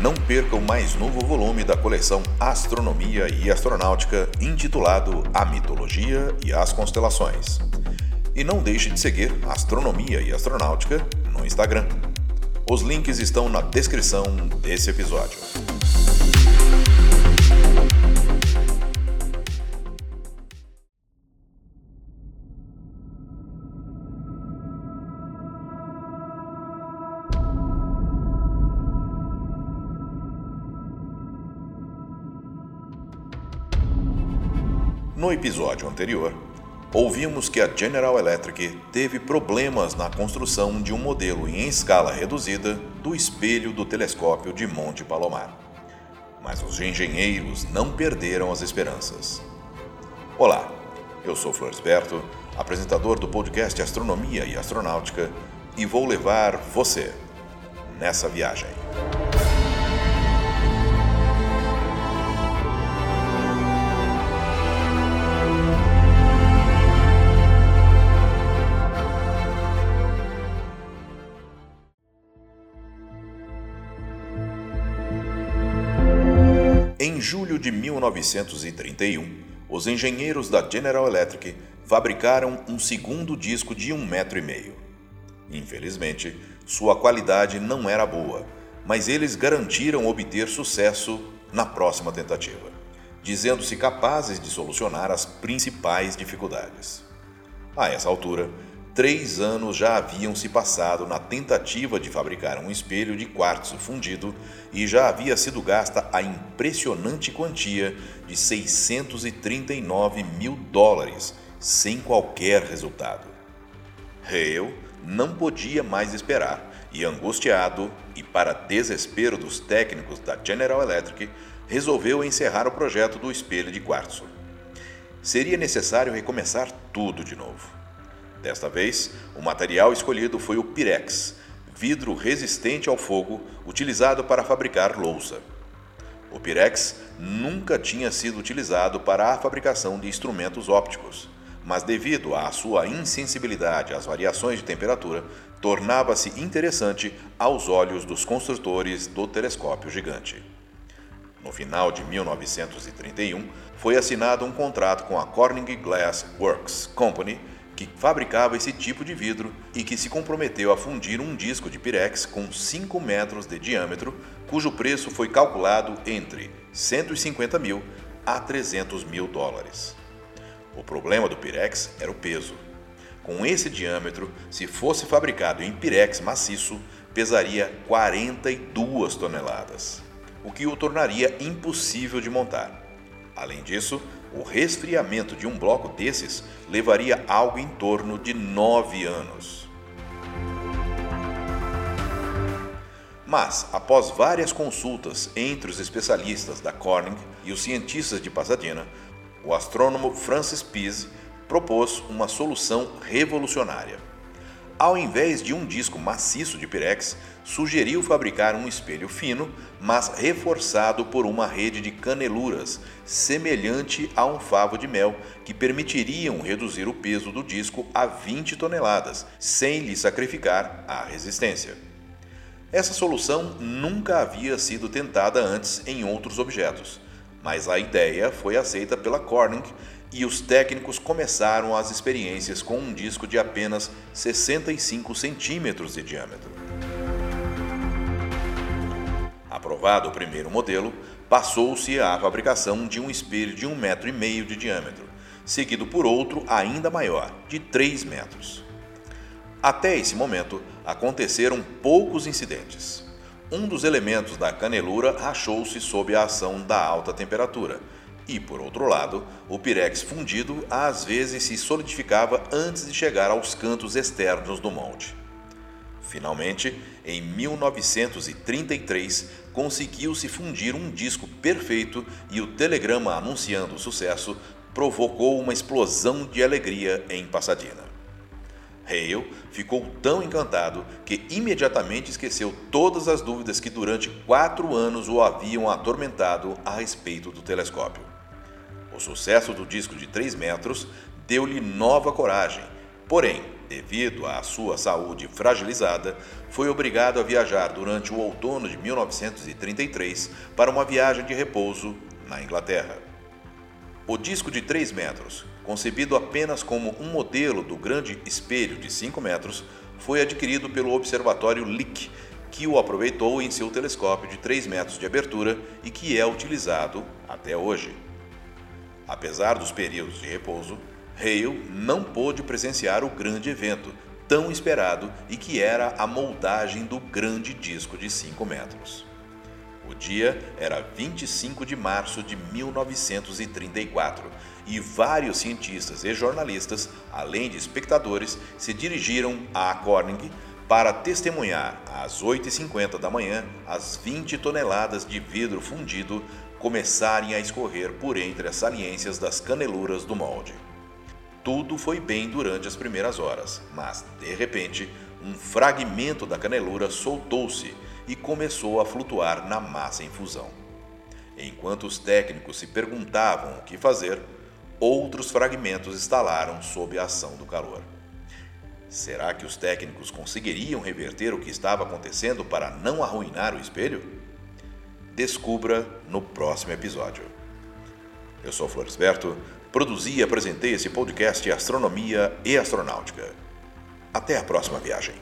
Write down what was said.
não perca o mais novo volume da coleção Astronomia e Astronáutica, intitulado A Mitologia e as Constelações. E não deixe de seguir Astronomia e Astronáutica no Instagram. Os links estão na descrição desse episódio. No episódio anterior, ouvimos que a General Electric teve problemas na construção de um modelo em escala reduzida do espelho do telescópio de Monte Palomar. Mas os engenheiros não perderam as esperanças. Olá, eu sou Floresberto, apresentador do podcast Astronomia e Astronáutica, e vou levar você nessa viagem. Em julho de 1931, os engenheiros da General Electric fabricaram um segundo disco de um metro e meio. Infelizmente, sua qualidade não era boa, mas eles garantiram obter sucesso na próxima tentativa, dizendo-se capazes de solucionar as principais dificuldades. A essa altura, três anos já haviam se passado na tentativa de fabricar um espelho de quartzo fundido e já havia sido gasta a impressionante quantia de 639 mil dólares, sem qualquer resultado. Hale não podia mais esperar e, angustiado e para desespero dos técnicos da General Electric, resolveu encerrar o projeto do espelho de quartzo. Seria necessário recomeçar tudo de novo. Desta vez, o material escolhido foi o Pirex, vidro resistente ao fogo utilizado para fabricar louça. O Pirex nunca tinha sido utilizado para a fabricação de instrumentos ópticos, mas devido à sua insensibilidade às variações de temperatura, tornava-se interessante aos olhos dos construtores do telescópio gigante. No final de 1931, foi assinado um contrato com a Corning Glass Works Company que fabricava esse tipo de vidro e que se comprometeu a fundir um disco de Pirex com 5 metros de diâmetro, cujo preço foi calculado entre 150 mil a 300 mil dólares. O problema do Pirex era o peso. Com esse diâmetro, se fosse fabricado em Pirex maciço, pesaria 42 toneladas, o que o tornaria impossível de montar. Além disso, o resfriamento de um bloco desses levaria algo em torno de nove anos. Mas, após várias consultas entre os especialistas da Corning e os cientistas de Pasadena, o astrônomo Francis Pease propôs uma solução revolucionária. Ao invés de um disco maciço de pirex, sugeriu fabricar um espelho fino, mas reforçado por uma rede de caneluras, semelhante a um favo de mel, que permitiriam reduzir o peso do disco a 20 toneladas, sem lhe sacrificar a resistência. Essa solução nunca havia sido tentada antes em outros objetos, mas a ideia foi aceita pela Corning e os técnicos começaram as experiências com um disco de apenas 65 centímetros de diâmetro. Aprovado o primeiro modelo, passou-se à fabricação de um espelho de um metro e meio de diâmetro, seguido por outro ainda maior, de 3 metros. Até esse momento, aconteceram poucos incidentes. Um dos elementos da canelura rachou-se sob a ação da alta temperatura, e, por outro lado, o pirex fundido às vezes se solidificava antes de chegar aos cantos externos do molde. Finalmente, em 1933, conseguiu-se fundir um disco perfeito e o telegrama anunciando o sucesso provocou uma explosão de alegria em Pasadena. Hale ficou tão encantado que imediatamente esqueceu todas as dúvidas que durante quatro anos o haviam atormentado a respeito do telescópio. O sucesso do disco de 3 metros deu-lhe nova coragem, porém, devido à sua saúde fragilizada, foi obrigado a viajar durante o outono de 1933 para uma viagem de repouso na Inglaterra. O disco de 3 metros, concebido apenas como um modelo do grande espelho de 5 metros, foi adquirido pelo Observatório Lick, que o aproveitou em seu telescópio de 3 metros de abertura e que é utilizado até hoje. Apesar dos períodos de repouso, Hale não pôde presenciar o grande evento, tão esperado e que era a moldagem do grande disco de 5 metros. O dia era 25 de março de 1934 e vários cientistas e jornalistas, além de espectadores, se dirigiram a Corning para testemunhar às 8h50 da manhã as 20 toneladas de vidro fundido começarem a escorrer por entre as saliências das caneluras do molde. Tudo foi bem durante as primeiras horas, mas, de repente, um fragmento da canelura soltou-se e começou a flutuar na massa em fusão. Enquanto os técnicos se perguntavam o que fazer, outros fragmentos estalaram sob a ação do calor. Será que os técnicos conseguiriam reverter o que estava acontecendo para não arruinar o espelho? Descubra no próximo episódio. Eu sou Floresberto Produzi e apresentei esse podcast Astronomia e Astronáutica. Até a próxima viagem.